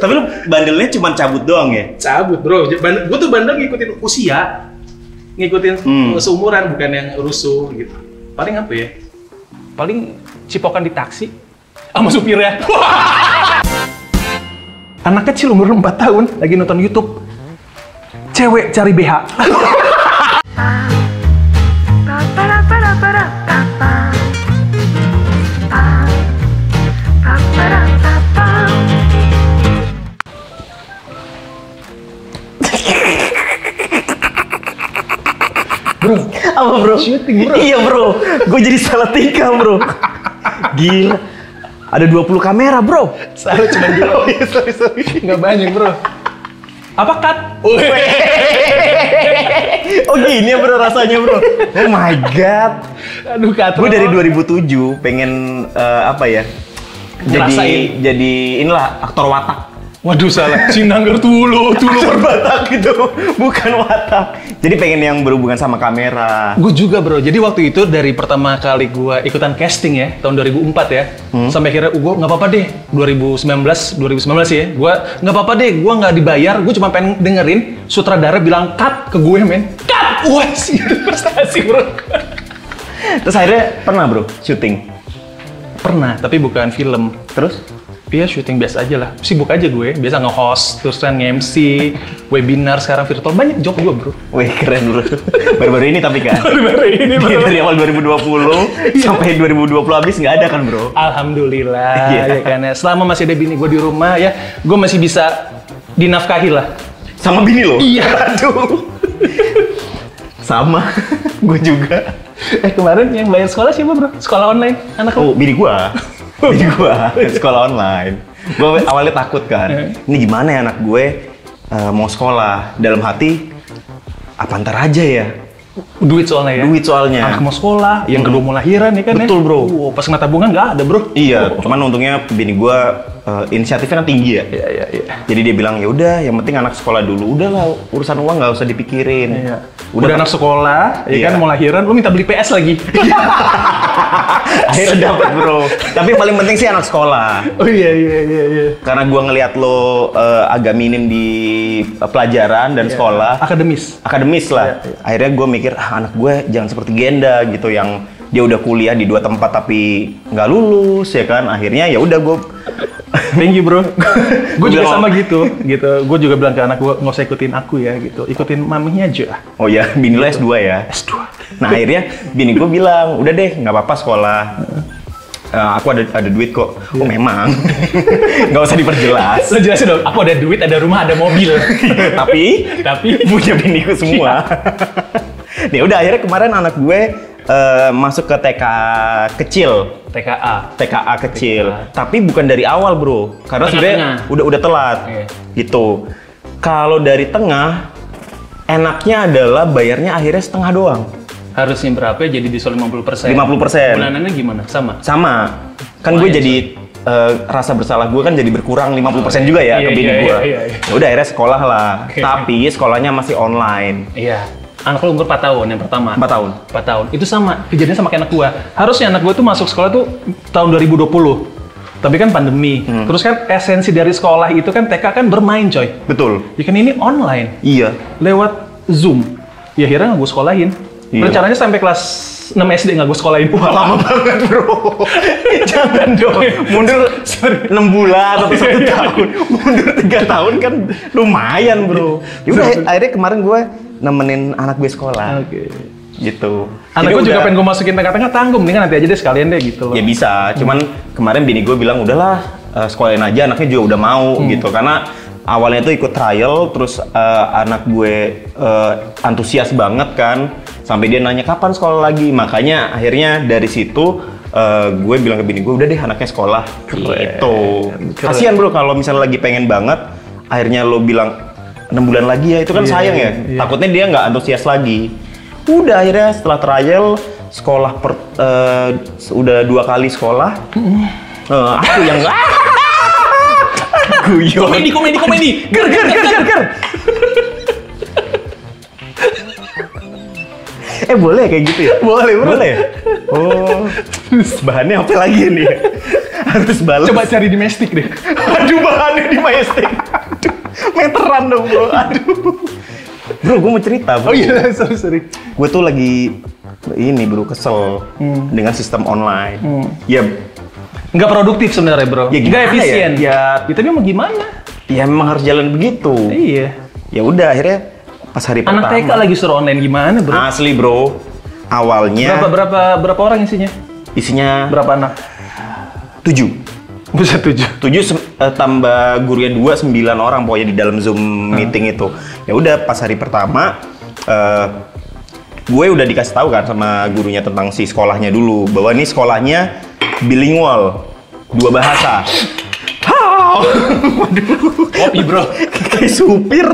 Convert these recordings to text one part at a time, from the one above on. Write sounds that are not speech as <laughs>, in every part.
Tapi lu bandelnya cuma cabut doang ya? Cabut bro, gue tuh bandel ngikutin usia, ngikutin Hmm. seumuran bukan yang rusuh gitu. Paling apa ya? Paling cipokan di taksi sama supirnya. <laughs> Anak kecil umur 4 tahun lagi nonton YouTube. Cewek cari BH. <laughs> Bro, Apa bro? Syuting, bro. Iya bro, gue jadi salah tingkah bro. Gila. Ada 20 kamera bro. salah cuma dua. Oh iya, sorry, sorry. Nggak banyak bro. Apa cut? <laughs> Oh gini ya bro rasanya bro. Oh my god. Aduh cut. Gue dari 2007 pengen eh, apa ya? Jadi Ngerasain. jadi inilah aktor watak. Waduh salah. Sinangger tulu, tulu Aktor watak gitu, bukan watak. Jadi pengen yang berhubungan sama kamera. Gue juga bro, jadi waktu itu dari pertama kali gue ikutan casting ya, tahun 2004 ya, sampai akhirnya gue nggak apa-apa deh, 2019, 2019 ya, gue nggak apa-apa deh, gue nggak dibayar, gue cuma pengen dengerin sutradara bilang cut ke gue men, cut, wah sih <laughs> itu prestasi bro. Terus akhirnya pernah bro syuting. Pernah, tapi bukan film. Terus? Iya syuting biasa aja lah, sibuk aja gue, biasa nge-host, terus kan nge-MC, webinar sekarang virtual, banyak job gue bro. Wih keren bro. Baru-baru ini tapi kan. <laughs> Baru ini bro. Dari awal 2020 <laughs> sampai 2020 habis nggak ada kan bro? Alhamdulillah Iya. ya kan ya. Selama masih ada bini gue di rumah ya, gue masih bisa dinafkahi lah. Sama bini lo? Iya. Aduh. <laughs> Sama. gue juga. Eh kemarin yang bayar sekolah siapa bro? Sekolah online anak Oh, bini gua. <laughs> Bini gua <laughs> sekolah online. Gua awalnya takut kan. Ini gimana ya anak gue eh, mau sekolah dalam hati apa ntar aja ya? Duit soalnya ya. Duit soalnya. Anak mau sekolah, yang kedua mau lahiran ya kan ya. Betul, bro. Wow, pas kena tabungan nggak ada bro. Iya, cuman untungnya bini gua eh, inisiatifnya kan tinggi ya. Iya iya iya. Jadi dia bilang ya udah, yang penting anak sekolah dulu. Udahlah, urusan uang nggak usah dipikirin. Iya. Udah, anak sekolah, ya Iya. kan mau lahiran, lu minta beli PS lagi. <laughs> Akhirnya dapat bro. Tapi paling penting sih anak sekolah. oh iya iya iya iya. Karena gua ngelihat lo eh, agak minim di eh, pelajaran dan sekolah, Akademis. akademis lah. Akhirnya gue mikir ah, anak gue jangan seperti Genda gitu yang dia udah kuliah di dua tempat tapi nggak lulus ya kan. Akhirnya ya udah gue Thank you bro. <laughs> gue juga sama gitu, gitu. Gue juga bilang ke anak gue nggak usah ikutin aku ya, gitu. Ikutin maminya aja. oh ya bini lo S2 ya. S2. Nah akhirnya bini gue bilang udah deh nggak apa-apa sekolah. Eh, aku ada ada duit kok. Oh memang. <laughs> nggak usah diperjelas. Lo jelasin dong, aku ada duit, ada rumah, ada mobil. tapi Tapi punya biniku semua. Nih <laughs> udah akhirnya kemarin anak gue eh, masuk ke TK kecil. TKA. TKA kecil, tapi bukan dari awal bro, karena sebenarnya udah udah telat, Iya. gitu. Kalau dari tengah, enaknya adalah bayarnya akhirnya setengah doang, Harusnya berapa ya jadi diskon 50%? 50%. Bulanannya gimana? Sama? sama. Kan gue jadi eh, rasa bersalah gue kan jadi berkurang 50% juga ya Iya, ke bini iya, gue. iya, iya, iya. Ya Udah akhirnya sekolah lah, Oke. tapi sekolahnya masih online. Iya. Anak lo umur 4 tahun yang pertama. 4 tahun. 4 tahun. Itu sama, kejadian sama kayak anak gua. Harusnya anak gua tuh masuk sekolah tuh tahun 2020. Tapi kan pandemi. Hmm. Terus kan esensi dari sekolah itu kan TK kan bermain coy. Betul. Ya kan ini online. Iya. Lewat Zoom. Ya akhirnya nggak gue sekolahin. Iya. Rencananya sampai kelas 6 SD nggak gue sekolahin. Wah, Lama <laughs> banget bro. Jangan dong. Mundur 6 bulan atau satu <laughs> tahun. Mundur 3 tahun kan lumayan bro. Yaudah akhirnya kemarin gue nemenin anak gue sekolah. Oke. Gitu. Anak gue juga pengen gue masukin tengah-tengah tanggung, mendingan nanti aja deh sekalian deh gitu loh. Ya bisa, cuman kemarin bini gue bilang udahlah eh, sekolahin aja anaknya juga udah mau Hmm. gitu karena awalnya tuh ikut trial terus eh, anak gue eh, antusias banget kan sampai dia nanya kapan sekolah lagi makanya akhirnya dari situ eh, gue bilang ke bini gue udah deh anaknya sekolah gitu keren. kasihan bro kalau misalnya lagi pengen banget akhirnya lo bilang enam bulan lagi ya itu kan Iya, sayang ya iya. takutnya dia nggak antusias lagi udah akhirnya setelah trial sekolah per, eh, udah dua kali sekolah Eh, aku yang <laughs> guyon Komedi, komedi, komedi. ger ger ger ger ger eh boleh kayak gitu ya Boleh, bro. boleh ya? oh <laughs> bahannya apa lagi nih harus balas. Coba cari di Mestik deh. Aduh bahannya di Majestic. Meteran dong bro. Aduh. Bro, gue mau cerita bro. Oh iya, sorry, sorry. Gue tuh lagi ini bro kesel dengan sistem online. Hmm. Ya, Nggak produktif sebenarnya bro. Ya, Nggak gimana efisien. ya? Ya, tapi mau gimana? ya memang harus jalan begitu. Iya. Ya udah akhirnya pas hari Anak TK pertama. lagi suruh online gimana bro? Asli bro. Awalnya Berapa berapa berapa orang isinya? isinya Berapa anak? tujuh. Bisa tujuh. tujuh eh, tambah gurunya dua sembilan orang pokoknya di dalam zoom Hmm. meeting itu ya udah pas hari pertama eh, gue udah dikasih tahu kan sama gurunya tentang si sekolahnya dulu bahwa ini sekolahnya bilingual dua bahasa <laughs> Kopi bro. kayak supir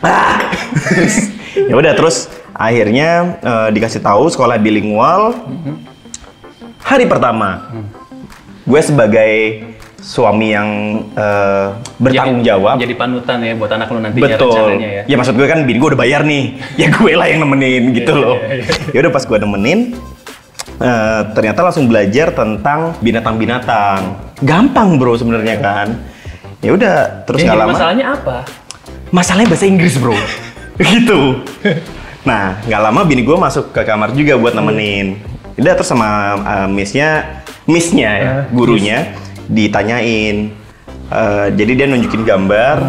Ah. <laughs> ya udah terus akhirnya eh, dikasih tahu sekolah bilingual hari pertama gue sebagai suami yang eh, bertanggung Jadi- jawab. Jadi panutan ya buat anak lu nantinya betul. rencananya ya. ya maksud gue kan bini gue udah bayar nih. <laughs> Ya gue lah yang nemenin gitu Iya, loh. iya, iya. ya udah pas gue nemenin eh, ternyata langsung belajar tentang binatang-binatang. Gampang bro sebenarnya kan. Ya udah terus nggak lama masalahnya apa? masalahnya bahasa Inggris bro. <laughs> Gitu. <laughs> Nah nggak lama bini gue masuk ke kamar juga buat nemenin. Udah terus sama uh, missnya missnya ya Eh, gurunya ditanyain Uh, jadi dia nunjukin gambar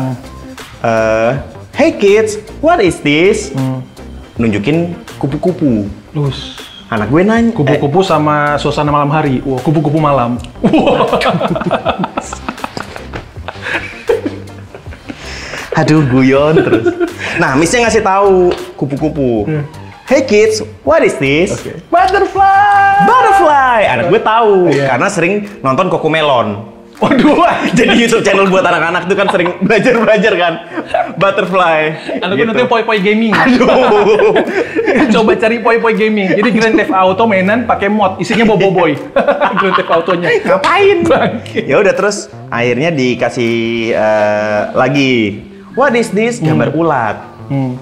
uh, hey kids what is this nunjukin kupu-kupu Us. anak gue nanya eh, Kupu-kupu sama suasana malam hari. Wah, kupu-kupu malam. <laughs> Aduh, guyon terus. Nah, missnya ngasih tahu kupu-kupu. Hey kids, what is this? Butterfly. Butterfly. Anak gue tahu Iya. karena sering nonton Cocomelon. Waduh. <laughs> Jadi YouTube channel buat anak-anak tuh kan sering belajar-belajar kan. Butterfly. Anak gue Gitu. nonton poi-poi gaming. Aduh. <laughs> Coba cari poi-poi gaming. Jadi Grand Theft Auto mainan pakai mod, isinya bobo boy. <laughs> Grand Theft Autonya. Ngapain? Ya udah terus akhirnya dikasih eh, lagi. What is this? Gambar ulat. Hmm.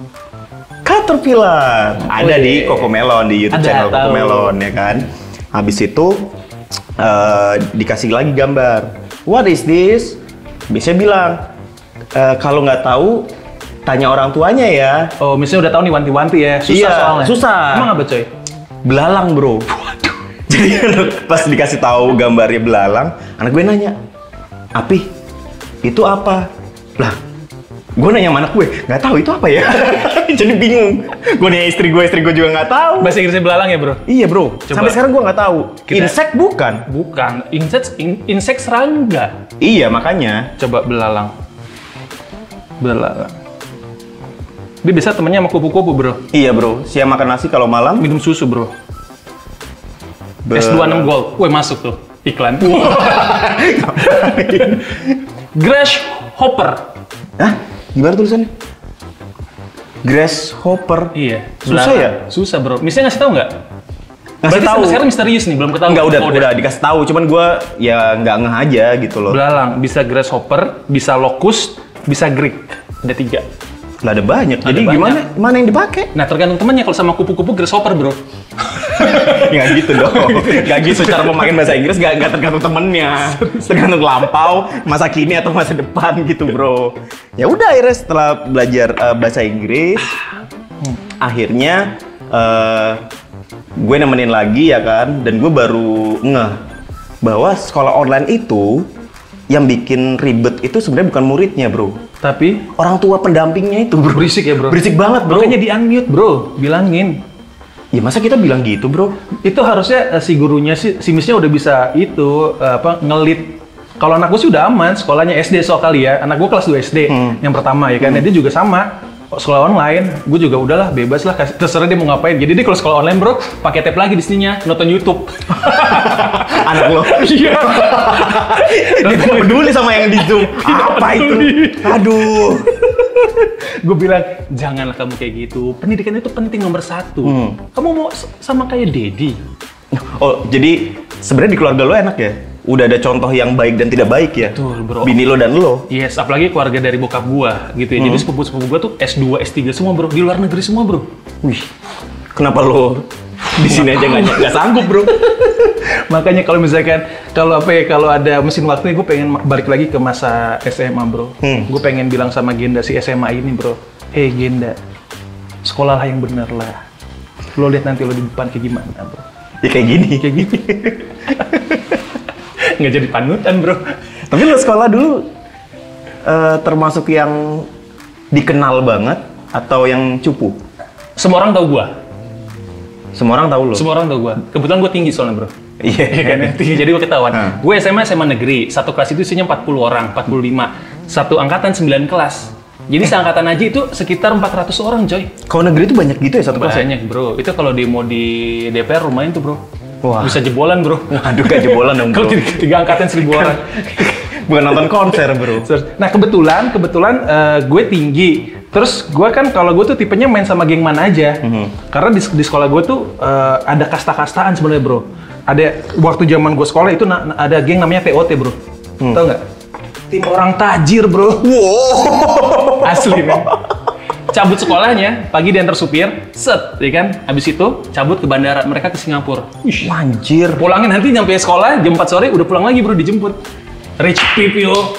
Caterpillar ada Oh, di. Cocomelon di YouTube Ada, channel tahu. Cocomelon ya kan. Habis itu eh, dikasih lagi gambar. What is this? Biasanya bilang "Eh, kalau nggak tahu tanya orang tuanya ya. Oh, misalnya udah tahu nih wanti-wanti ya. Susah Iya, soalnya. susah. Emang apa coy? Belalang bro. <laughs> Jadi pas dikasih tahu gambarnya belalang, anak gue nanya, Api, itu apa? Lah, gue nanya sama anak gue, nggak tahu itu apa ya? <laughs> Jadi bingung. Gue nanya istri gue, istri gue juga nggak tahu. Bahasa Inggrisnya belalang ya bro? Iya bro, Coba. sampai sekarang gue nggak tahu. Kita- Insek bukan? Bukan. Insect, in, insect serangga. Iya makanya. Coba belalang. Belalang. Dia biasa temennya sama kupu-kupu bro. Iya bro, siang makan nasi kalau malam. Minum susu bro. be- S26 Gold. Wih masuk tuh. Iklan. <laughs> Grasshopper. Hah? Gimana tulisannya? Grasshopper. Iya. Susah belalang. ya? Susah bro. Misalnya ngasih tahu nggak? Ngasih Berarti tahu. sekarang misterius nih, belum ketahuan. Enggak udah, udah dikasih tahu, cuman gue ya nggak ngeh aja gitu loh. Belalang, bisa grasshopper, bisa locust, bisa Greek. Ada tiga. Lah ada banyak. Ada Jadi banyak. gimana? Mana yang dipakai? Nah tergantung temannya, kalau sama kupu-kupu grasshopper bro. Nggak gitu dong. Nggak gitu cara memakai bahasa Inggris nggak nggak tergantung temennya. Tergantung lampau, masa kini atau masa depan gitu bro. Ya udah akhirnya setelah belajar eh, bahasa Inggris, akhirnya eh, gue nemenin lagi ya kan, dan gue baru ngeh bahwa sekolah online itu yang bikin ribet itu sebenarnya bukan muridnya bro, Tapi orang tua pendampingnya itu bro. berisik ya bro. Berisik banget bro. Makanya di unmute bro, bilangin. Ya masa kita bilang gitu bro? Itu harusnya eh, si gurunya si, si missnya udah bisa itu eh, apa ngelit. Kalau anak gue sih udah aman, sekolahnya SD so kali ya. Anak gue kelas 2 SD Hmm. yang pertama ya kan. Dia juga sama. Oh, Sekolah online, gue juga udahlah bebas lah, terserah dia mau ngapain. Jadi dia kalau sekolah online bro, pakai tab lagi di sininya, nonton YouTube. <laughs> Anak lo. Iya. <laughs> Dia peduli sama yang di Zoom. Apa itu? Aduh. Gue bilang janganlah kamu kayak gitu. Pendidikan itu penting nomor satu. Hmm. Kamu mau sama kayak Dedi. Oh, jadi sebenarnya di keluarga lo enak ya? Udah ada contoh yang baik dan tidak baik ya? Betul, bro. Bini lo dan lo. Yes, apalagi keluarga dari bokap gua gitu ya. Hmm. Jadi sepupu-sepupu gua tuh S2, S3 semua bro. Di luar negeri semua bro. Wih, kenapa lo Di sini aja nggak nggak sanggup bro. <laughs> Makanya kalau misalkan kalau apa ya kalau ada mesin waktu gue pengen balik lagi ke masa SMA bro. Hmm. Gue pengen bilang sama Genda si SMA ini bro. Hei Genda, sekolahlah yang bener lah. Lo lihat nanti lo di depan kayak gimana bro. Ya kayak gini. Kayak gini. <laughs> Nggak jadi panutan bro. Tapi lo sekolah dulu eh, termasuk yang dikenal banget atau yang cupu? Semua orang tahu gua. Semua orang tahu lo. Semua orang tahu gua. Kebetulan gua tinggi soalnya bro. Iya Iya kan? <laughs> Tinggi, jadi gua ketahuan. Hmm. Gue SMA SMA negeri. Satu kelas itu isinya 40 orang, 45. Satu angkatan 9 kelas. Jadi seangkatan aja itu sekitar 400 orang coy. Kalau negeri itu banyak gitu ya satu kelas? ya? Banyak bro. Itu kalau demo di DPR lumayan tuh bro. Wah. Bisa jebolan bro. Aduh gak jebolan dong <laughs> Kalau bro. tiga, tiga angkatan seribu orang. <laughs> Bukan nonton konser bro. Nah kebetulan, kebetulan eh, gue tinggi. Terus gue kan kalau gue tuh tipenya main sama geng mana aja. Karena di, di sekolah gue tuh eh, ada kasta-kastaan sebenarnya bro. Ada waktu zaman gue sekolah itu na- ada geng namanya TOT bro. Tau nggak? Tim orang tajir bro. Wow. <laughs> Asli men. Cabut sekolahnya, pagi diantar supir, set, ya kan? Habis itu cabut ke bandara, mereka ke Singapura. Wih, Anjir. Pulangin nanti nyampe sekolah jam 4 sore udah pulang lagi bro dijemput. Rich people.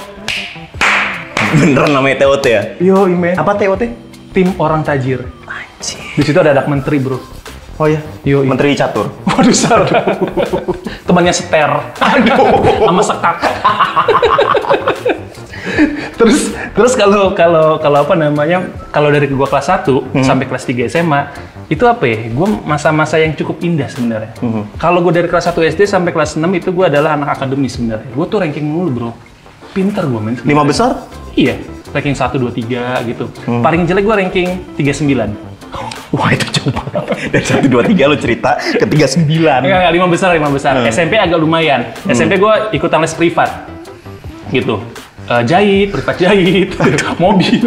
Beneran namanya TOT ya? Yo, ime. Apa TOT? Tim orang tajir. Anjir. Di situ ada anak menteri, Bro. Oh ya? Yo, iya. Menteri Catur. Waduh, sar. <laughs> Temannya seter. Aduh, sama sekak. <laughs> terus terus kalau kalau kalau apa namanya? Kalau dari gua kelas 1 sampai kelas 3 SMA, itu apa ya? Gua masa-masa yang cukup indah sebenarnya. Kalau gua dari kelas 1 SD sampai kelas 6 itu gua adalah anak akademis sebenarnya. Gua tuh ranking mulu, Bro. Pinter gua men. Lima besar? Iya, ranking 1 2 3 gitu. Paling jelek gua ranking 39. <laughs> Wah itu jauh banget. Dari satu dua tiga lo cerita ke tiga sembilan. Enggak, enggak, lima besar, lima besar. SMP agak lumayan. SMP gue ikutan les privat. Gitu. Eh, jahit, privat jahit, <laughs> mobil.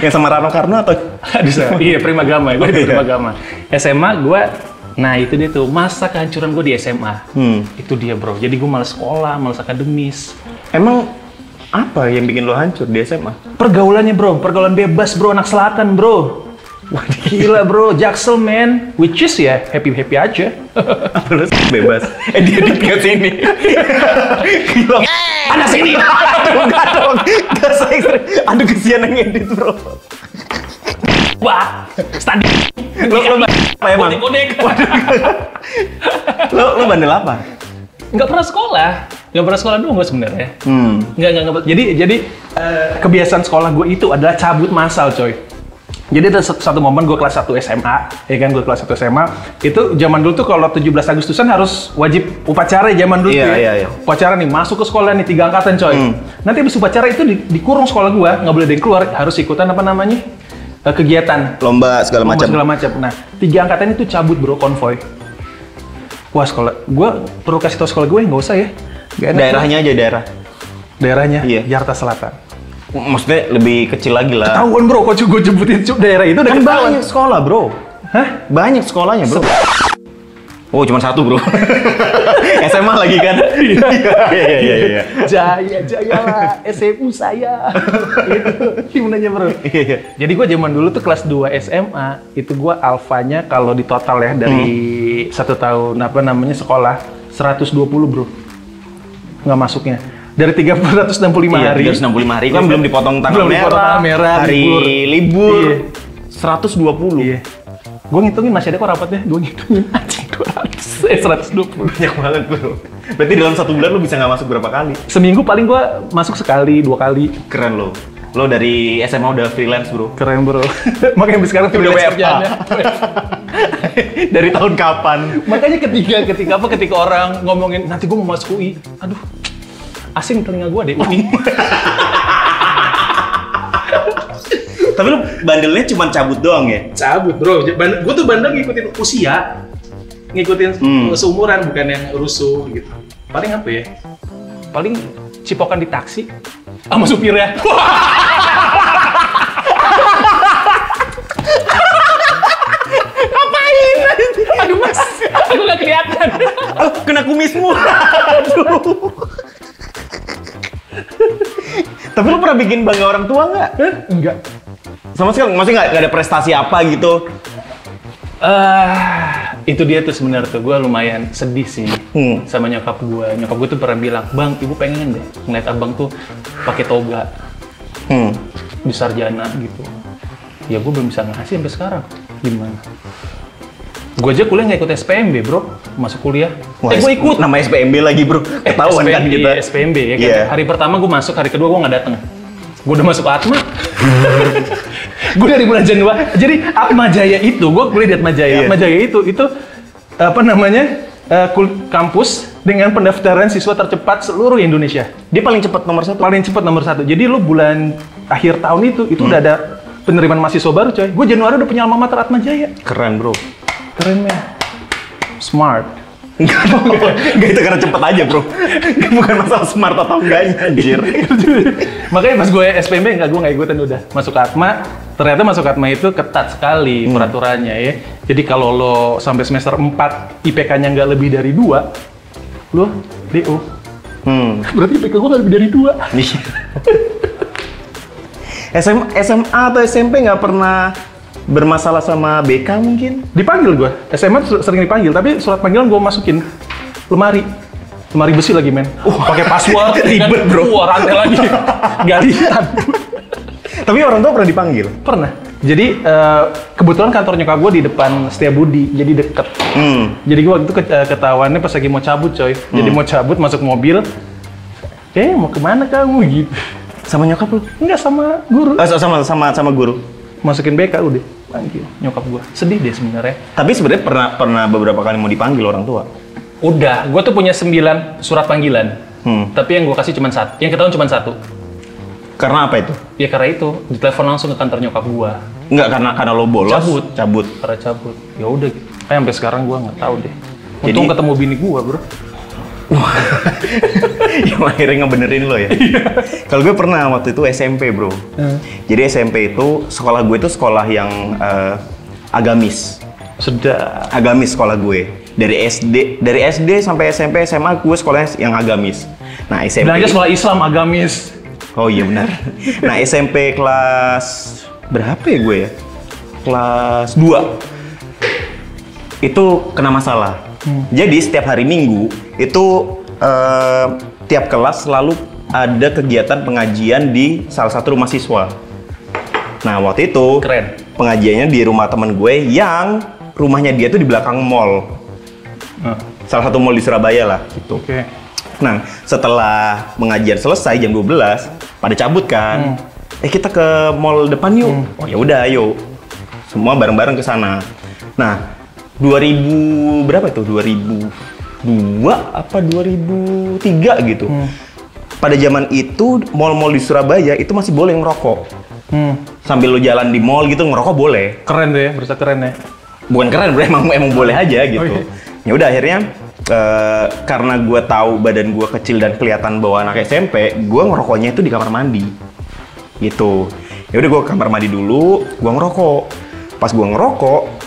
Yang sama Rano Karno atau? <laughs> Bisa. iya, prima gama. Gue di iya. prima gama. SMA gue, nah itu dia tuh, masa kehancuran gue di SMA. Hmm. Itu dia bro. Jadi gue malas sekolah, malas akademis. Emang apa yang bikin lo hancur di SMA? Pergaulannya bro, pergaulan bebas bro, anak selatan bro. Wah gila bro, Jaksel man. Which is ya, happy-happy aja. Apa lo bebas? Eh dia di ke sini. Gila. Panas ini! Aduh enggak dong. Enggak se ekstrim. Aduh kesian yang edit bro. Wah, stadion. Lo lo apa emang? Kodek-kodek. Lo lo bandel apa? Nggak pernah sekolah nggak pernah sekolah dulu gue sebenarnya Hmm. nggak nggak nggak jadi jadi eh, kebiasaan sekolah gue itu adalah cabut massal coy jadi ada satu, momen gue kelas 1 SMA, ya kan gue kelas 1 SMA, itu zaman dulu tuh kalau 17 Agustusan harus wajib upacara ya zaman dulu Iya, tuh ya. iya, iya. Upacara nih, masuk ke sekolah nih, tiga angkatan coy. Hmm. Nanti habis upacara itu di, dikurung sekolah gue, nggak boleh ada yang keluar, harus ikutan apa namanya, eh, kegiatan. Lomba segala Lomba macam. segala macam. Nah, tiga angkatan itu cabut bro konvoy. Wah sekolah, gue perlu kasih tau sekolah gue nggak usah ya. Enak, Daerahnya aja daerah. daerahnya Iya. Jakarta Selatan. Maksudnya lebih kecil lagi lah. Tahuan bro, kok gue jemputin daerah itu udah Kan ketahuan. banyak sekolah bro. Hah? Banyak sekolahnya bro. Oh cuma satu bro. <laughs> SMA lagi kan? Iya iya iya iya. Jaya, jaya lah, SMU saya. gitu, <laughs> gimana bro? Iya iya. Jadi gue zaman dulu tuh kelas 2 SMA, itu gue alfanya kalau di total ya dari satu tahun apa namanya sekolah 120 bro. Nggak masuknya. Dari 365 Iya, hari. 365 hari kan belum dipotong tanggal Belum merah, dipotong tanggal merah, hari libur. libur, Iya. 120. Iya. Gue ngitungin masih ada kok rapatnya. Gue ngitungin anjing 200, eh 120. Banyak banget bro. Berarti dalam satu bulan lu bisa nggak masuk berapa kali? Seminggu paling gue masuk sekali, dua kali. Keren lo. Lo dari SMA udah freelance bro. Keren bro. <laughs> Makanya sampai sekarang Udah freelance WFH. kerjaannya. <laughs> dari tahun kapan? Makanya ketika ketika apa ketika orang ngomongin nanti gue mau masuk UI, aduh asing telinga gue deh UI. <laughs> Tapi lu bandelnya cuma cabut doang ya? Cabut bro, gue tuh bandel ngikutin usia, ngikutin Hmm. seumuran bukan yang rusuh gitu. Paling apa ya? Paling cipokan di taksi sama supirnya. Ngapain? Aduh mas, aku nggak kelihatan. Oh, kena kumismu. Aduh. Tapi lu pernah bikin bangga orang tua nggak? Hah? Enggak. Sama sekali, maksudnya nggak ada prestasi apa gitu? Ah, itu dia tuh sebenarnya tuh gue lumayan sedih sih Hmm. sama nyokap gue. Nyokap gue tuh pernah bilang, bang, ibu pengen deh ngeliat abang tuh pakai toga Hmm. di sarjana gitu. Ya gue belum bisa ngasih sampai sekarang. Gimana? Gue aja kuliah nggak ikut SPMB bro, masuk kuliah. Wah, eh gue ikut. Nama SPMB lagi bro. Ketahuan kan SPMB, kita. iya, SPMB ya kan. Iya. Hari pertama gue masuk, hari kedua gue nggak datang. Gue udah masuk Atma. <laughs> gue dari bulan Januari. Jadi Atma Jaya itu, gue kuliah di Atma Jaya. Iya. Atma Jaya itu, itu apa namanya eh, kul- kampus dengan pendaftaran siswa tercepat seluruh Indonesia. Dia paling cepat nomor satu. Paling cepat nomor satu. Jadi lu bulan akhir tahun itu, itu udah ada penerimaan mahasiswa baru coy. Gue Januari udah punya alma mater Atma Jaya. Keren bro. Keren men. Smart. Enggak, enggak itu karena cepet aja bro. <laughs> Bukan masalah smart atau enggaknya anjir. <laughs> Makanya pas gue SPMB nggak gue nggak ikutan udah masuk Atma. Ternyata masuk Atma itu ketat sekali Hmm. peraturannya ya. Jadi kalau lo sampai semester 4 IPK-nya nggak lebih dari dua, lo DO. Hmm. Berarti IPK gue nggak lebih dari dua. Iya. <laughs> SM, SMA atau SMP nggak pernah bermasalah sama BK mungkin? Dipanggil gue. SMA sering dipanggil, tapi surat panggilan gue masukin lemari. Lemari besi lagi men. pakai password. <laughs> ribet, bro. Wah rantai lagi. <laughs> Galian. Tapi orang tua pernah dipanggil. Pernah. Jadi eh, kebetulan kantor nyokap gue di depan Setiabudi, jadi deket. Hmm. Jadi gue waktu itu eh, ketahuannya pas lagi mau cabut coy. Jadi mau cabut masuk mobil. Eh mau ke mana kamu <laughs> gitu? Sama nyokap lu? Enggak sama guru. Eh, sama sama sama guru. Masukin BK udah. Panggil nyokap gue. Sedih deh sebenarnya. Tapi sebenarnya pernah pernah beberapa kali mau dipanggil orang tua. Udah, gue tuh punya 9 surat panggilan. Hmm. Tapi yang gue kasih cuma satu. Yang ketahuan cuma satu. Karena apa itu? Ya karena itu, ditelepon langsung ke kantor nyokap gue. Enggak karena karena lo bolos. Cabut. Cabut. Karena cabut. Ya udah gitu. Kayak sampai sekarang gue nggak tahu deh. Jadi- Untung ketemu bini gue bro. <laughs> yang akhirnya ngebenerin lo ya. Kalau gue pernah waktu itu SMP bro. Jadi SMP itu sekolah gue itu sekolah yang eh, agamis. Sudah. Agamis sekolah gue. Dari SD dari SD sampai SMP SMA gue sekolahnya yang agamis. Nah SMP. Aja sekolah Islam agamis. Oh iya benar. <laughs> Nah SMP kelas berapa ya gue ya? Kelas 2 itu kena masalah. Jadi setiap hari Minggu itu eh, tiap kelas selalu ada kegiatan pengajian di salah satu rumah siswa. Nah waktu itu Keren. pengajiannya di rumah temen gue yang rumahnya dia tuh di belakang mall. Nah, Salah satu mall di Surabaya lah gitu. Oke. Nah, setelah pengajian selesai jam 12, pada cabut kan. Eh kita ke mall depan yuk. Oh ya udah, ayo. Semua bareng-bareng ke sana. Nah, 2000 berapa itu? 2002 apa 2003 gitu. Pada zaman itu mall-mall di Surabaya itu masih boleh ngerokok. Hmm. Sambil lo jalan di mall gitu ngerokok boleh. Keren deh, berasa keren ya. Bukan keren, bro. emang emang boleh aja gitu. iya. Ya udah akhirnya eh, karena gue tahu badan gue kecil dan kelihatan bawa anak SMP, gue ngerokoknya itu di kamar mandi. Gitu. Ya udah gue kamar mandi dulu, gue ngerokok. Pas gue ngerokok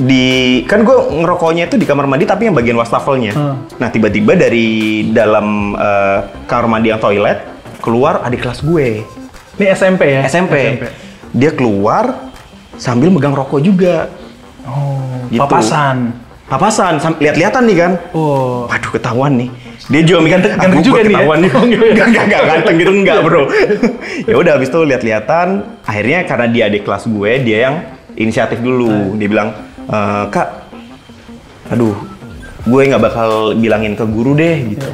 di kan gue ngerokoknya itu di kamar mandi tapi yang bagian wastafelnya. Hmm. Nah tiba-tiba dari dalam eh, kamar mandi yang toilet keluar adik kelas gue. Ini SMP ya? SMP. Dia keluar sambil megang rokok juga. Oh, Gitu. papasan. Papasan, lihat-lihatan nih kan. Oh. Waduh, ketahuan nih. Dia juga mikir Ganteng "Ah, gua juga nih ya?" ketahuan nih. <laughs> Oh, enggak. Enggak, enggak, ganteng gitu enggak, Bro. <laughs> ya udah habis itu lihat-lihatan, akhirnya karena dia adik kelas gue, dia yang inisiatif dulu. Dia bilang, "E, "Kak, aduh, gue nggak bakal bilangin ke guru deh gitu."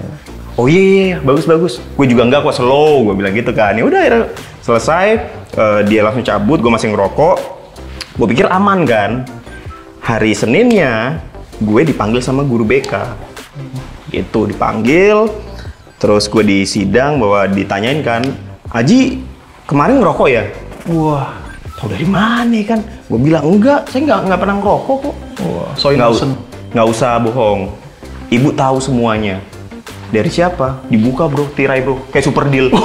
Oh iya, iya, iya, bagus bagus. Gue juga nggak kok slow, gue bilang gitu kan. Ya udah akhirnya selesai, eh, dia langsung cabut, gue masih ngerokok. Gue pikir aman kan. Hari Seninnya, gue dipanggil sama guru BK. Gitu, dipanggil. Terus gue di sidang bahwa ditanyain kan, Aji kemarin ngerokok ya? Wah. Tahu dari mana kan? Gue bilang enggak, saya nggak nggak pernah ngerokok kok. Wah, so Nggak, us- innocent. nggak usah bohong. Ibu tahu semuanya. Dari siapa? Dibuka bro, tirai bro, kayak super deal. <laughs>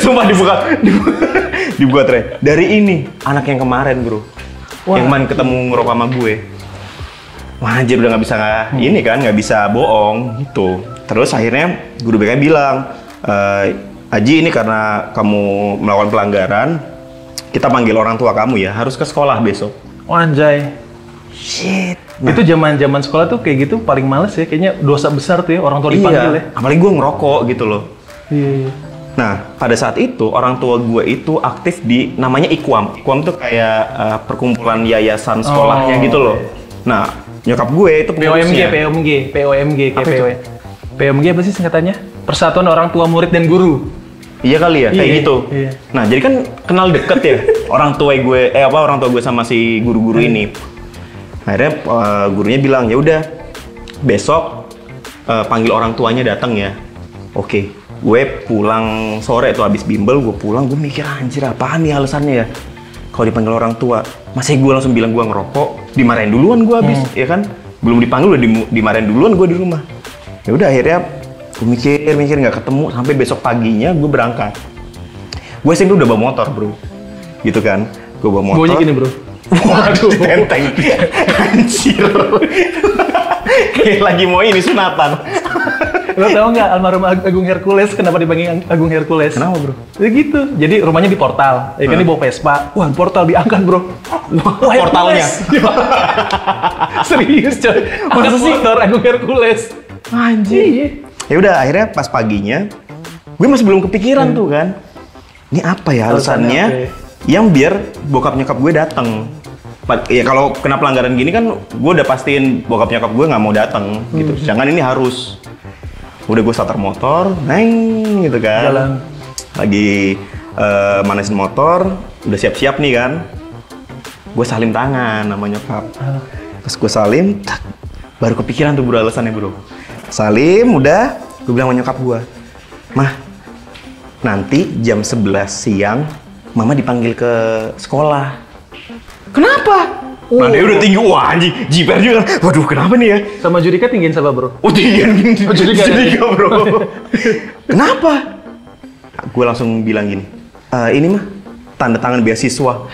Sumpah dibuka, dibuka, tirai. Dari ini, anak yang kemarin bro. Wah. Yang kemarin ketemu ngerokok sama gue. Wah anjir udah nggak bisa nggak ini kan nggak bisa bohong gitu. Terus akhirnya guru BK bilang, "Eh, Aji ini karena kamu melakukan pelanggaran, kita panggil orang tua kamu ya, harus ke sekolah besok. Oh, anjay. Shit. Itu zaman-zaman sekolah tuh kayak gitu paling males ya. Kayaknya dosa besar tuh ya orang tua dipanggil ya. Iya, apalagi gue ngerokok gitu loh. Iya, iya. Nah, pada saat itu orang tua gue itu aktif di namanya Ikwam. Ikwam tuh kayak eh, perkumpulan yayasan sekolahnya Oh, gitu loh. Nah, nyokap gue itu POMG, pengurusnya. POMG, POMG, kayak Apa itu? POMG. POMG apa sih singkatannya? Persatuan Orang Tua Murid dan Guru. Iya kali ya, kayak Iya, gitu. iya. Nah, jadi kan kenal deket ya <laughs> orang tua gue, eh apa orang tua gue sama si guru-guru ini. Akhirnya eh, gurunya bilang ya udah besok eh, panggil orang tuanya datang ya. Oke, gue pulang sore tuh habis bimbel, gue pulang gue mikir anjir apaan nih alasannya ya. Kalau dipanggil orang tua, masih gue langsung bilang gue ngerokok, dimarahin duluan gue habis, ya kan? Belum dipanggil udah dimarahin duluan gue di rumah. Ya udah akhirnya gue mikir mikir nggak ketemu sampai besok paginya gue berangkat gue SMP udah bawa motor bro gitu kan gue bawa motor Baunya gini bro. waduh <laughs> tenteng anjir kayak lagi mau ini sunatan Lo tau nggak almarhum Ag- Agung Hercules kenapa dipanggil Ag- Agung Hercules? Kenapa, bro? Ya gitu. Jadi rumahnya di portal. Ya kan dia bawa Vespa. Wah, portal diangkat, Bro. Wah, <laughs> Portalnya? <laughs> Serius, coy. Masa sih Agung Hercules? Anjir. Iya. Ya udah akhirnya pas paginya gue masih belum kepikiran tuh kan. Ini apa ya Alasannya alasannya yang biar bokap nyokap gue datang ya kalau kena pelanggaran gini kan gue udah pastiin bokap nyokap gue nggak mau datang gitu. Jangan ini harus. Udah gue starter motor neng gitu kan. Jalan. lagi eh, manasin motor udah siap-siap nih kan. Gue salim tangan sama nyokap. Pas gue salim tak, baru kepikiran tuh bro alasannya bro salim udah gue bilang sama nyokap gue mah nanti jam 11 siang mama dipanggil ke sekolah kenapa Nah dia udah tinggi, wah anjing, jiper juga kan. Waduh kenapa nih ya? Sama Judika tinggiin siapa, Bro? Oh tinggian, Oh, jadi nggak ada. Tiga, bro. <laughs> Kenapa? Gue langsung bilang gini, "Eh, ini mah tanda tangan beasiswa.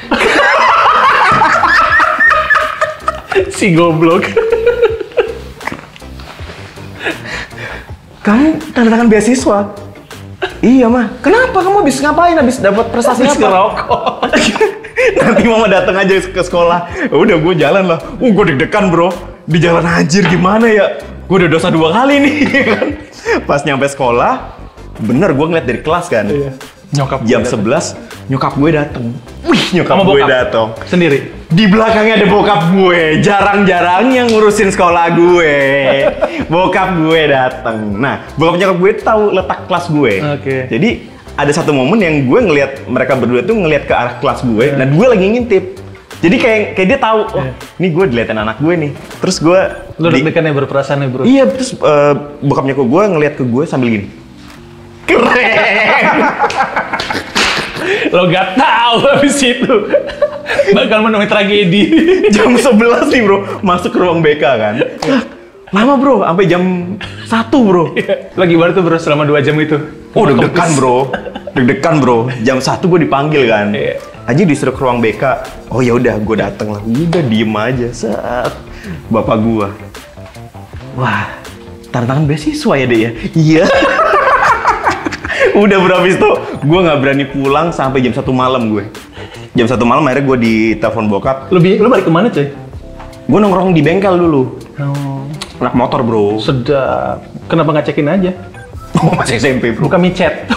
si goblok. Kamu tanda tangan beasiswa? iya mah. Kenapa kamu habis ngapain? Habis dapat prestasi Habis apa? ngerokok. <laughs> Nanti mama datang aja ke sekolah. Udah gue jalan lah. Uh gue deg-degan bro. Di jalan anjir gimana ya? Gue udah dosa dua kali nih. <laughs> kan. Pas nyampe sekolah, bener gue ngeliat dari kelas kan. Iya. Nyokap Jam. 11, nyokap gue dateng. Wih, nyokap gue datang. Sendiri. Di belakangnya ada bokap gue. Jarang-jarang yang ngurusin sekolah gue. bokap gue dateng. Nah, bokap nyokap gue tahu letak kelas gue. Oke. Jadi ada satu momen yang gue ngelihat mereka berdua tuh ngelihat ke arah kelas gue. Iya. Dan gue lagi ngintip. Jadi kayak kayak dia tahu, oh, ini gue diliatin anak gue nih. Terus gue Lu di- deg-degan ya berperasaan ya, Bro? Iya, terus eh, bokap nyokap gue ngelihat ke gue sambil gini. Keren. <laughs> Lo gak tahu habis itu bakal menemui tragedi. jam 11 nih bro, masuk ke ruang BK kan. Lama bro, sampai jam 1 bro. Lagi baru tuh bro selama dua jam itu. Oh deg-degan bro, deg-degan bro. Jam 1 gue dipanggil kan. Iya. Aja disuruh ke ruang BK. Oh ya udah, gue dateng lah. Udah diem aja. Set. Bapak gua. Wah, tanda tangan beasiswa ya deh ya? Iya. Udah bro, habis itu gue nggak berani pulang sampai jam satu malam gue. Jam satu malam akhirnya gue ditelepon bokap. Lebih lu balik ke mana coy? Gue nongkrong di bengkel dulu. Oh, Anak motor bro. sedap. Kenapa nggak cekin aja? <laughs> Oh, masih SMP bro. Buka micet.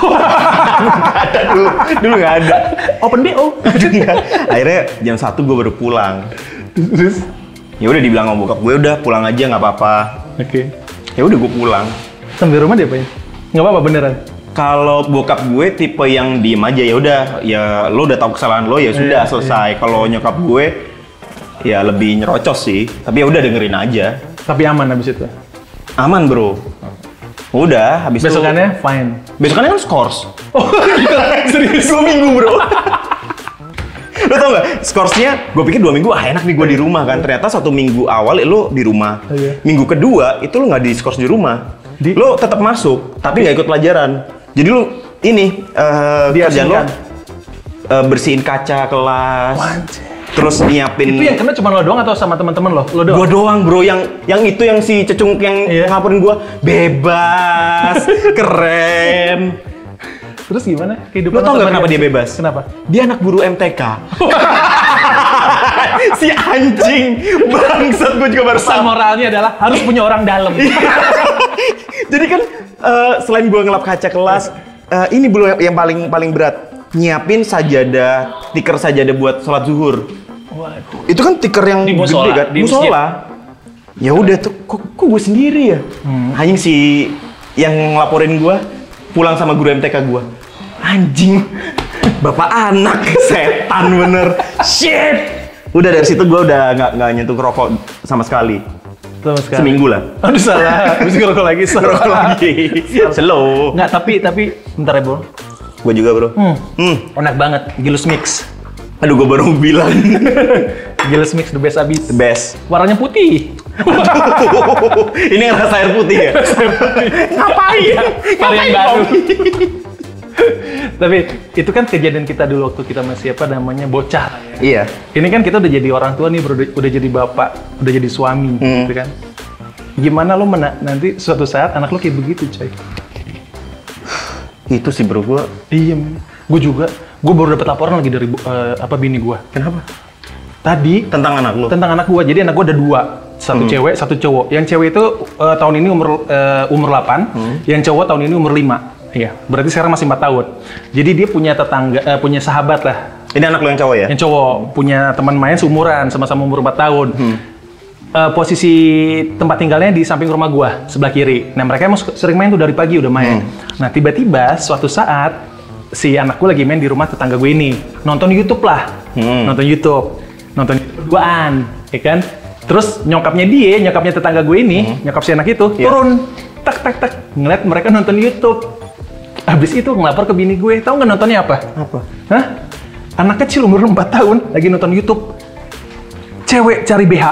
<laughs> Ada dulu, dulu nggak ada. Open BO. Iya. Akhirnya jam satu gue baru pulang. Terus? Ya udah dibilang sama bokap gue udah pulang aja nggak apa-apa. Oke. Ya udah gue pulang. Sampai rumah dia apa ya? Nggak apa-apa beneran. Kalau bokap gue tipe yang diem aja ya udah ya lo udah tahu kesalahan lo ya sudah Iya, selesai. Kalau nyokap gue ya lebih nyerocos sih. Tapi ya udah dengerin aja. Tapi aman habis itu. Aman bro. Udah habis itu- Besokannya fine. Besokannya kan skors. Oh, <laughs> serius? dua minggu bro. lo tau gak, skorsnya gue pikir dua minggu, ah enak nih gue di rumah kan. Ternyata satu minggu awal lo di rumah. Iya. Minggu kedua itu lo nggak di skors di rumah. Di- Lo tetap masuk, tapi nggak ikut pelajaran. Jadi lo ini eh kerjaan lo Diasingkan. eh, bersihin kaca kelas, terus nyiapin. Itu yang kena cuma lo doang atau sama teman-teman lo? Lo doang? Gua doang bro, yang yang itu yang si cecung yang Iya. ngapurin gua bebas, <laughs> keren. Terus gimana? Lo Kehidupan tau lo gak sama kenapa dia bebas? Kenapa? Dia anak guru MTK. <laughs> si anjing bangsat gue juga baru Pesan moralnya adalah harus punya orang dalam. <laughs> Jadi kan eh, selain gue ngelap kaca kelas, eh, ini belum yang, paling paling berat. Nyiapin sajadah, tiker sajadah buat sholat zuhur. Waduh. Itu kan tiker yang Di gede musola, kan? di musola. Ya udah tuh, kok, kok gue sendiri ya? Anjing si yang ngelaporin gue pulang sama guru MTK gue. Anjing, bapak anak <laughs> setan bener. Shit. Udah dari situ gue udah nggak nggak nyentuh rokok sama sekali. Sekali. Seminggu lah. <laughs> Aduh salah. Habis ngerokok lagi. Salah. Rokok lagi. Slow. Nggak, tapi tapi bentar ya, Bro. Gue juga bro. Hmm. Hmm. Enak banget. Gilus Mix. Aduh gue baru bilang. <laughs> Gilus Mix the best abis. The best. Warnanya putih. <laughs> Ini yang rasa air putih ya? Ngapain? Varian Ngapain, baru. <laughs> Tapi itu kan kejadian kita dulu waktu kita masih apa namanya bocah. lah ya. Iya. Ini kan kita udah jadi orang tua nih, bro. udah, jadi bapak, udah jadi suami, Hmm. gitu kan. Gimana lo mena- nanti suatu saat anak lo kayak begitu, coy? Itu sih bro gue. Diem. Gue juga. Gue baru dapat laporan lagi dari eh, apa bini gue. Kenapa? Tadi Tentang anak lu. tentang anak gue. Jadi anak gue ada dua, satu cewek, satu cowok. Yang cewek itu eh, tahun ini umur eh, umur 8, yang cowok tahun ini umur 5. Iya, berarti sekarang masih 4 tahun. Jadi dia punya tetangga, eh, punya sahabat lah. Ini anak lu yang cowok ya? Yang cowok punya teman main seumuran, sama-sama umur 4 tahun. Eh, posisi tempat tinggalnya di samping rumah gua, sebelah kiri. Nah, mereka emang sering main tuh dari pagi udah main. Nah, tiba-tiba suatu saat si anak gua lagi main di rumah tetangga gue ini, nonton YouTube lah. Hmm. Nonton YouTube. Nonton YouTube berduaan, ya kan? Terus nyokapnya dia, nyokapnya tetangga gue ini, nyokap si anak itu Iya. turun tak tak tak ngeliat mereka nonton YouTube. Habis itu ngelapor ke bini gue, tahu nggak nontonnya apa? Apa? Hah? Anak kecil umur 4 tahun lagi nonton YouTube. Cewek cari BH.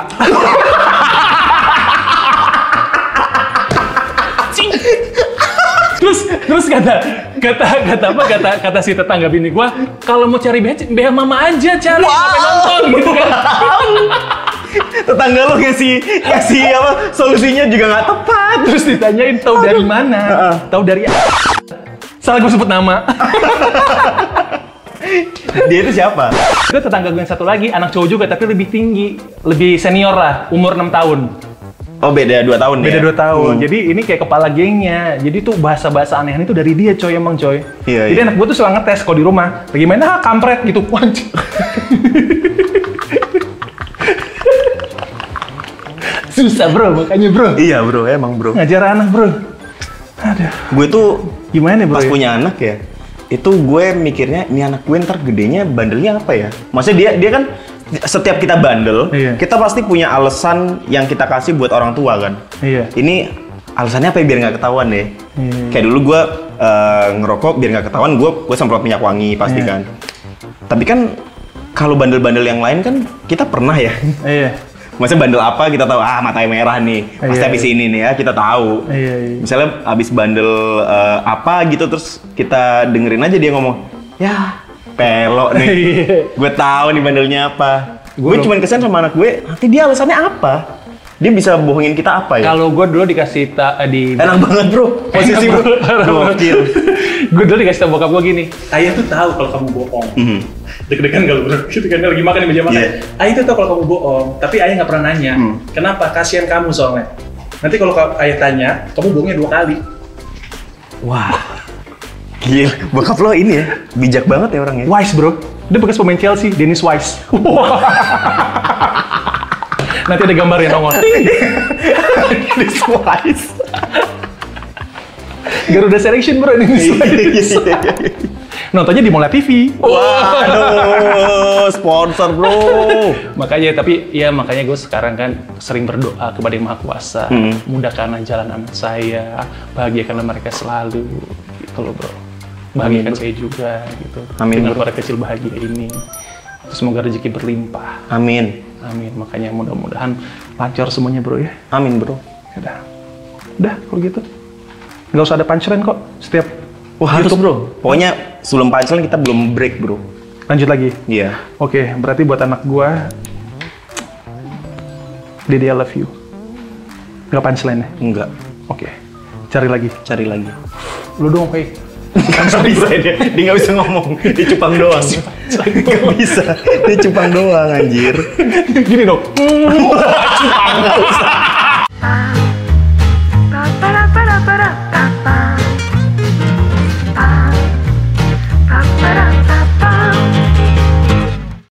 terus terus kata kata kata apa kata kata si tetangga bini gua kalau mau cari BH BH mama aja cari ngapain nonton gitu kan Tetangga lu ngasih ngasih apa solusinya juga nggak tepat. terus ditanyain tahu dari mana tahu dari salah gue sebut nama <laughs> Dia itu siapa? Itu tetangga gue yang satu lagi, anak cowok juga, tapi lebih tinggi. Lebih senior lah, umur 6 tahun. Oh beda 2 tahun Beda ya? 2 tahun. Jadi ini kayak kepala gengnya. Jadi tuh bahasa-bahasa aneh itu dari dia coy, emang coy. Iya, Jadi iya. anak gue tuh suka ngetes kalau di rumah. Lagi main, ah kampret gitu. <laughs> <laughs> Susah bro, makanya bro. Iya bro, emang bro. Ngajar anak bro. Aduh, Gue tuh gimana bro? pas ya? punya anak ya, itu gue mikirnya ini anak gue ntar gedenya bandelnya apa ya? Maksudnya dia dia kan setiap kita bandel, Iya. kita pasti punya alasan yang kita kasih buat orang tua kan. Iya. Ini alasannya apa ya biar nggak ketahuan deh. Iya. Kayak dulu gue eh, ngerokok biar nggak ketahuan, gue gue semprot minyak wangi pasti Iya. kan. Tapi kan kalau bandel-bandel yang lain kan kita pernah ya. Iya. Maksudnya bandel apa kita tahu ah matanya merah nih pasti Iya, habis iya. ini nih ya kita tahu. Iya, iya. Misalnya habis bandel eh, apa gitu terus kita dengerin aja dia ngomong ya pelok nih. <laughs> Iya. gue tahu nih bandelnya apa. Gue cuman kesan sama anak gue nanti dia alasannya apa? Dia bisa bohongin kita apa ya? Kalau gue dulu dikasih ta di Enak banget bro posisi bro. Gokil. <laughs> gue dulu dikasih tau bokap gue gini ayah tuh tahu kalau kamu bohong Mhm. deg-degan kalau bro <laughs> gitu kan lagi makan di meja makan Iya. ayah tuh tahu kalau kamu bohong tapi ayah nggak pernah nanya Hmm. kenapa kasihan kamu soalnya nanti kalau ka- ayah tanya kamu bohongnya dua kali Wah. Gila, bokap lo ini ya, bijak banget ya orangnya. Wise bro dia bekas pemain Chelsea Dennis Wise <laughs> nanti ada gambarnya nongol <laughs> This wise. Garuda Selection bro Dennis <laughs> Wise nontonnya di Mola TV Waduh, sponsor bro. makanya tapi ya makanya gue sekarang kan sering berdoa kepada yang maha kuasa Hmm. mudahkanlah jalan anak saya bahagiakanlah mereka selalu gitu loh bro bahagiakan saya juga gitu Amin, dengan bro. para kecil bahagia ini Terus semoga rezeki berlimpah Amin. Amin makanya mudah-mudahan lancar semuanya bro ya Amin bro. udah udah kalau gitu nggak usah ada punchline kok setiap Wah harus YouTube. bro. Pokoknya sebelum punchline kita belum break bro. lanjut lagi Iya. Oke, berarti buat anak gua Dede I love you. Nggak punchline ya? Enggak. Oke. Cari lagi. Cari lagi. Lu dong, hey. Nggak bisa dia, dia nggak bisa ngomong, dia cupang doang. Nggak bisa, dia cupang doang anjir. Gini dong. Cupang. <laughs>